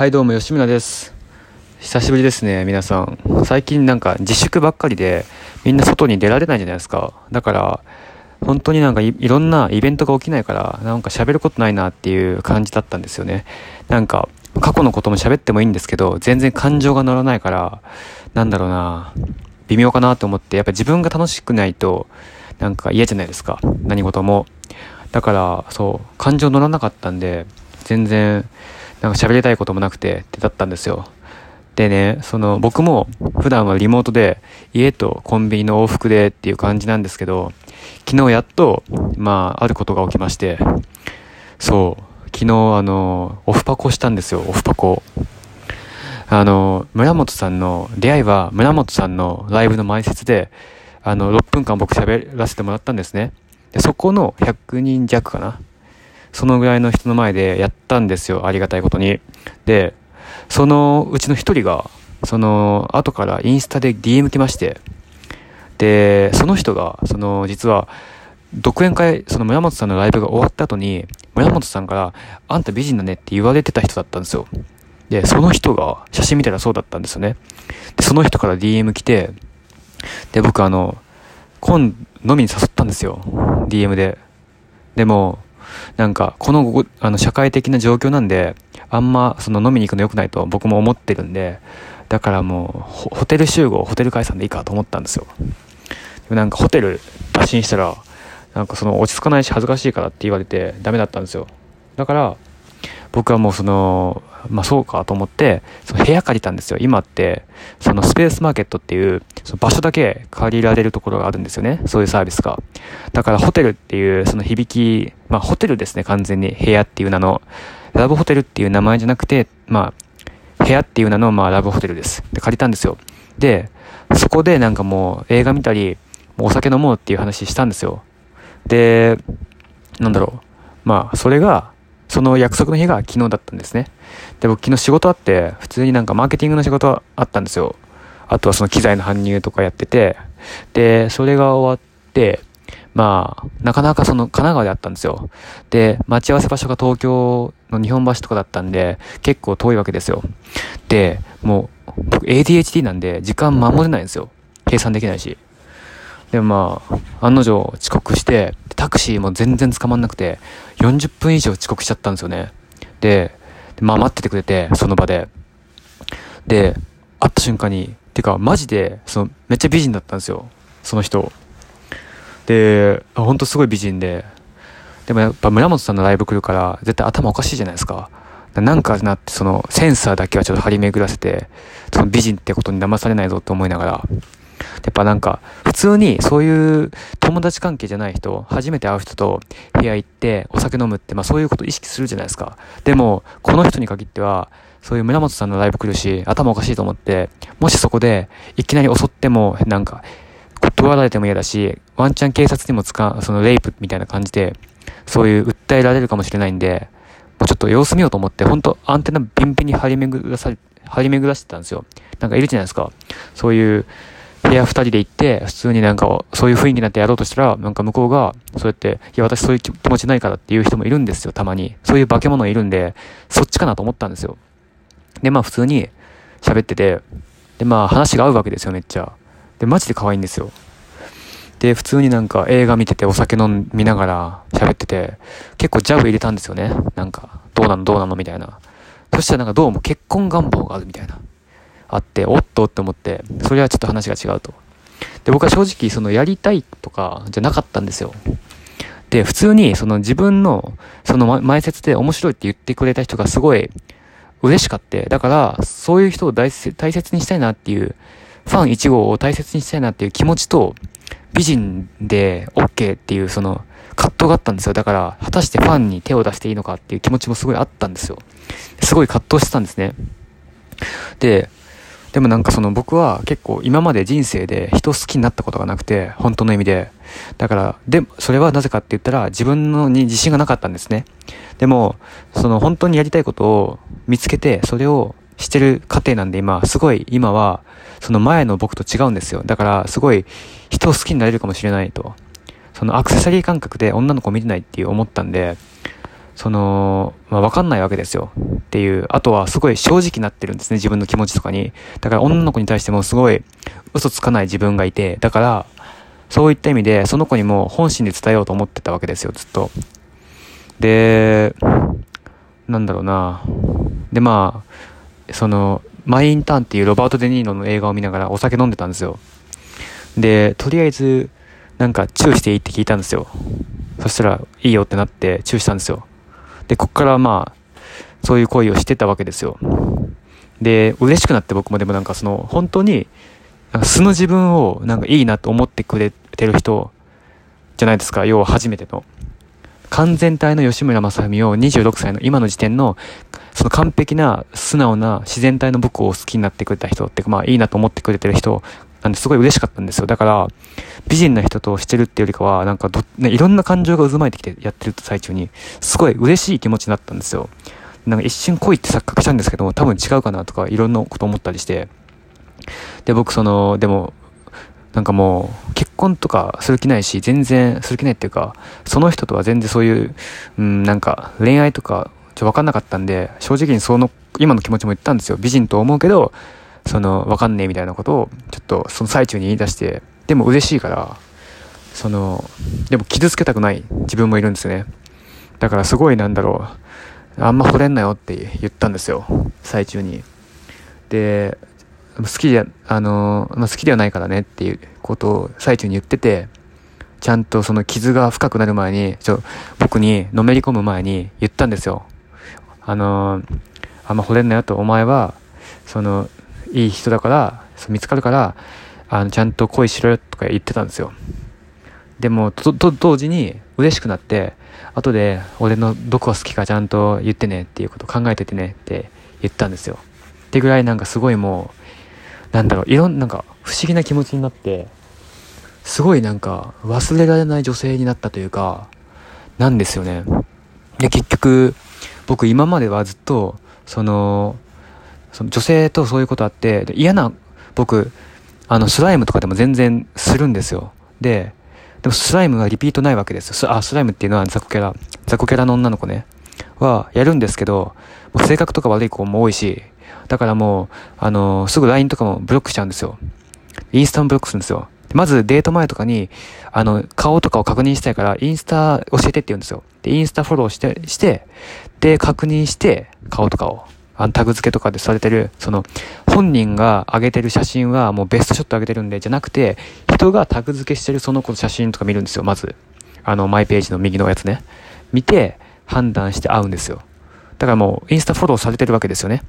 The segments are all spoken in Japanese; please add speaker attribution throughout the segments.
Speaker 1: はいどうも吉村です。久しぶりですね皆さん。最近なんか自粛ばっかりでみんな外に出られないじゃないですか。だから本当になんかいろんなイベントが起きないからなんか喋ることないなっていう感じだったんですよね。なんか過去のことも喋ってもいいんですけど全然感情が乗らないからなんだろうな微妙かなと思ってやっぱ自分が楽しくないとなんか嫌じゃないですか。何事も。だからそう感情乗らなかったんで全然なんか喋りたいこともなくてってだったんですよ。でね、その僕も普段はリモートで家とコンビニの往復でっていう感じなんですけど、昨日やっと、まあ、あることが起きまして、そう、昨日あの、オフパコしたんですよ、オフパコ。あの、村本さんの、出会いは村本さんのライブの前説で、あの、6分間僕喋らせてもらったんですね。で、そこの100人弱かな。そのぐらいの人の前でやったんですよ、ありがたいことに。で、そのうちの一人が、その後からインスタで DM 来まして、で、その人が、その実は、独演会、その村本さんのライブが終わった後に、村本さんから、あんた美人だねって言われてた人だったんですよ。で、その人が、写真見たらそうだったんですよね。で、その人から DM 来て、で、僕あの、今飲みに誘ったんですよ。DM で。でも、なんか、このあの社会的な状況なんで、あんまその飲みに行くの良くないと僕も思ってるんで、だからもう、ホテル集合、ホテル解散でいいかと思ったんですよ。でもなんかホテル打診したら、なんかその落ち着かないし恥ずかしいからって言われてダメだったんですよ。だから、僕はもうその、まあそうかと思って、その部屋借りたんですよ。今って、そのスペースマーケットっていう、その場所だけ借りられるところがあるんですよね。そういうサービスが。だからホテルっていう、その響き、まあホテルですね、完全に。部屋っていう名の。ラブホテルっていう名前じゃなくて、まあ、部屋っていう名の、まあラブホテルです。で、借りたんですよ。で、そこでなんかもう映画見たり、もうお酒飲もうっていう話したんですよ。で、なんだろう。まあ、それが、その約束の日が昨日だったんですね。で、僕昨日仕事あって、普通になんかマーケティングの仕事あったんですよ。あとはその機材の搬入とかやってて、で、それが終わって、まあ、なかなかその神奈川であったんですよ。で、待ち合わせ場所が東京の日本橋とかだったんで、結構遠いわけですよ。で、もう、僕 ADHD なんで時間守れないんですよ。計算できないし。でもまあ、案の定遅刻して、タクシーも全然捕まんなくて、40分以上遅刻しちゃったんですよね。で、まあ待っててくれて、その場で。で、会った瞬間に、てかマジで、その、めっちゃ美人だったんですよ。その人。で、ほんとすごい美人で。でもやっぱ村本さんのライブ来るから、絶対頭おかしいじゃないですか。なんかなって、その、センサーだけはちょっと張り巡らせて、その美人ってことに騙されないぞって思いながら、やっぱなんか、普通にそういう友達関係じゃない人、初めて会う人と部屋行ってお酒飲むって、まあそういうこと意識するじゃないですか。でも、この人に限っては、そういう村本さんのライブ来るし、頭おかしいと思って、もしそこでいきなり襲っても、なんか、断られても嫌だし、ワンチャン警察にも使う、そのレイプみたいな感じで、そういう訴えられるかもしれないんで、もうちょっと様子見ようと思って、ほんとアンテナビンビンに張り巡らされ、張り巡らしてたんですよ。なんかいるじゃないですか。そういう、部屋二人で行って、普通になんか、そういう雰囲気になってやろうとしたら、なんか向こうが、そうやって、いや、私そういう気持ちないからっていう人もいるんですよ、たまに。そういう化け物いるんで、そっちかなと思ったんですよ。で、まあ普通に喋ってて、で、まあ話が合うわけですよ、めっちゃ。で、マジで可愛いんですよ。で、普通になんか映画見ててお酒飲みながら喋ってて、結構ジャブ入れたんですよね。なんか、どうなのどうなのみたいな。そしたらなんかどうも結婚願望があるみたいな。あって、おっとって思って、それはちょっと話が違うと。で、僕は正直、そのやりたいとかじゃなかったんですよ。で、普通に、その自分の、その前説で面白いって言ってくれた人がすごい嬉しかって、だから、そういう人を大大切にしたいなっていう、ファン1号を大切にしたいなっていう気持ちと、美人で OK っていうその葛藤があったんですよ。だから、果たしてファンに手を出していいのかっていう気持ちもすごいあったんですよ。すごい葛藤してたんですね。で、でもなんかその僕は結構今まで人生で人を好きになったことがなくて、本当の意味で。だから、で、それはなぜかって言ったら自分のに自信がなかったんですね。でも、その本当にやりたいことを見つけて、それをしてる過程なんで今、すごい今は、その前の僕と違うんですよ。だから、すごい人を好きになれるかもしれないと。そのアクセサリー感覚で女の子を見てないっていう思ったんで、その、まあ、わかんないわけですよ。っていう。あとは、すごい正直になってるんですね、自分の気持ちとかに。だから、女の子に対してもすごい、嘘つかない自分がいて、だから、そういった意味で、その子にも本心で伝えようと思ってたわけですよ、ずっと。で、なんだろうな。で、まあ、その、マイ・インターンっていうロバート・デ・ニーノの映画を見ながらお酒飲んでたんですよ。で、とりあえず、なんか、チューしていいって聞いたんですよ。そしたら、いいよってなって、チューしたんですよ。で、こっからまあ、そういう行為をしてたわけですよ。で、嬉しくなって僕もでもなんかその、本当に、素の自分をなんかいいなと思ってくれてる人じゃないですか。要は初めての。完全体の吉村正文を26歳の今の時点の、その完璧な素直な自然体の僕を好きになってくれた人ってまあいいなと思ってくれてる人なんですごい嬉しかったんですよ。だから、美人な人としてるっていうよりかは、なんか、ね、いろんな感情が渦巻いてきてやってる最中に、すごい嬉しい気持ちになったんですよ。なんか一瞬恋って錯覚したんですけども、多分違うかなとか、いろんなこと思ったりして。で、僕その、でも、なんかもう、結婚とかする気ないし、全然する気ないっていうか、その人とは全然そういう、うん、なんか恋愛とか、ちょ、わかんなかったんで、正直にその、今の気持ちも言ったんですよ。美人と思うけど、その、わかんねえみたいなことを、ちょっとその最中に言い出して、でも嬉しいから、その、でも傷つけたくない自分もいるんですね。だからすごいなんだろう、あんま惚れんなよって言ったんですよ。最中に。で、好きで、あの、まあ、好きではないからねっていうことを最中に言ってて、ちゃんとその傷が深くなる前に、ちょ、僕にのめり込む前に言ったんですよ。あの、あんま惚れんなよと、お前は、その、いい人だから、見つかるから、あの、ちゃんと恋しろよとか言ってたんですよ。でも、と、と、同時に嬉しくなって、後で俺のどこが好きかちゃんと言ってねっていうこと考えててねって言ったんですよ。ってぐらいなんかすごいもう、なんだろう、いろん、なんか不思議な気持ちになって、すごいなんか忘れられない女性になったというか、なんですよね。で、結局、僕今まではずっと、その、その女性とそういうことあって、嫌な、僕、あの、スライムとかでも全然するんですよ。で、でもスライムはリピートないわけですよ。あ、スライムっていうのは雑魚キャラ、雑魚キャラの女の子ね、はやるんですけど、もう性格とか悪い子も多いし、だからもう、あのー、すぐ LINE とかもブロックしちゃうんですよ。インスタもブロックするんですよ。まずデート前とかに、あの、顔とかを確認したいから、インスタ教えてって言うんですよ。で、インスタフォローして、して、で、確認して、顔とかを。あのタグ付けとかでされてる、その、本人が上げてる写真はもうベストショット上げてるんで、じゃなくて、人がタグ付けしてるその子の写真とか見るんですよ、まず。あの、マイページの右のやつね。見て、判断して会うんですよ。だからもう、インスタフォローされてるわけですよね。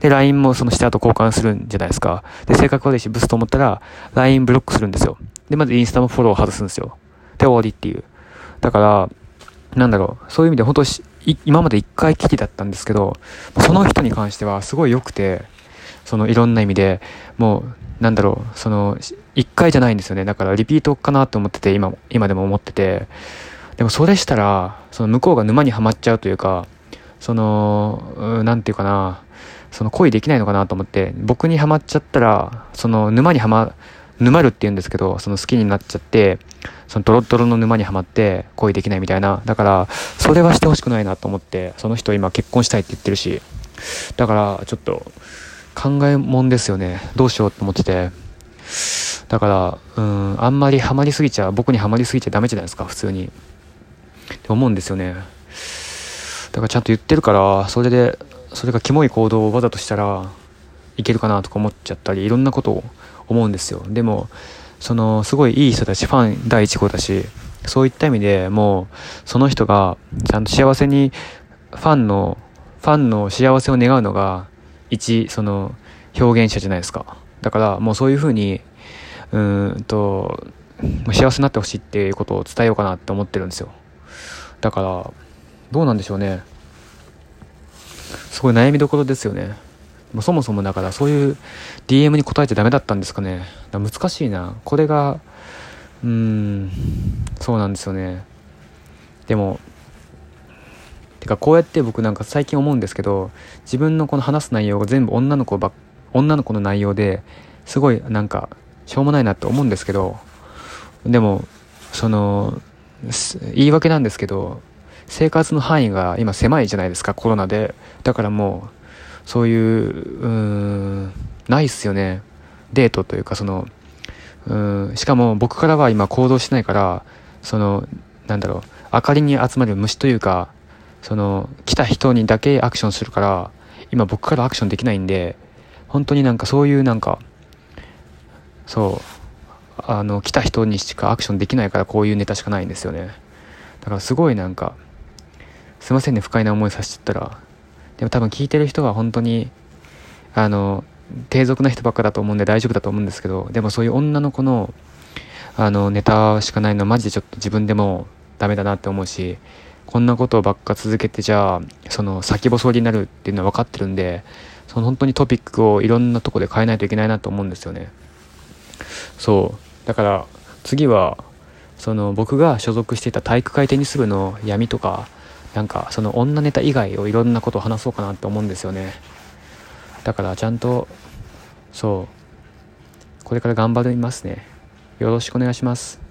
Speaker 1: で、LINE もその下と交換するんじゃないですか。で、性格悪いし、ブスと思ったら、LINE ブロックするんですよ。で、まずインスタもフォロー外すんですよ。で、終わりっていう。だから、なんだろう、そういう意味で本当今まで一回きりだったんですけど、その人に関してはすごい良くて、そのいろんな意味で、もう、なんだろう、その、一回じゃないんですよね。だからリピートかなと思ってて、今、今でも思ってて。でもそれしたら、その向こうが沼にはまっちゃうというか、その、なんていうかな、その恋できないのかなと思って、僕にはまっちゃったら、その沼にはま、沼るって言うんですけど、その好きになっちゃって、そのドロドロの沼にはまって恋できないみたいな。だから、それはしてほしくないなと思って、その人今結婚したいって言ってるし、だからちょっと考えもんですよね。どうしようと思ってて。だから、うん、あんまりハマりすぎちゃ、僕にはまりすぎちゃダメじゃないですか、普通に。って思うんですよね。だからちゃんと言ってるから、それで、それがキモい行動をわざとしたらいけるかなとか思っちゃったり、いろんなことを思うんですよ。でも、その、すごいいい人だし、ファン第一号だし、そういった意味でもう、その人が、ちゃんと幸せに、ファンの、ファンの幸せを願うのが、一、その、表現者じゃないですか。だから、もうそういうふうに、うんと、幸せになってほしいっていうことを伝えようかなって思ってるんですよ。だから、どうなんでしょうね。すごい悩みどころですよね。まそもそもだからそういう DM に答えてダメだったんですかね。か難しいな。これが、うーん、そうなんですよね。でも、てかこうやって僕なんか最近思うんですけど、自分のこの話す内容が全部女の子ば女の子の内容ですごいなんかしょうもないなって思うんですけど、でも、その、言い訳なんですけど、生活の範囲が今狭いじゃないですか、コロナで。だからもう、そういう、うん、ないっすよね。デートというか、その、うん、しかも僕からは今行動しないから、その、なんだろう、明かりに集まる虫というか、その、来た人にだけアクションするから、今僕からアクションできないんで、本当になんかそういうなんか、そう、あの、来た人にしかアクションできないからこういうネタしかないんですよね。だからすごいなんか、すいませんね、不快な思いさせちゃったら。でも多分聞いてる人は本当に、あの、低俗な人ばっかだと思うんで大丈夫だと思うんですけど、でもそういう女の子の、あの、ネタしかないのマジでちょっと自分でもダメだなって思うし、こんなことばっか続けてじゃあ、その先細りになるっていうのは分かってるんで、その本当にトピックをいろんなとこで変えないといけないなと思うんですよね。そう。だから、次は、その僕が所属していた体育会テニス部の闇とか、なんかその女ネタ以外をいろんなことを話そうかなって思うんですよね。だからちゃんと、そう、これから頑張りますね。よろしくお願いします。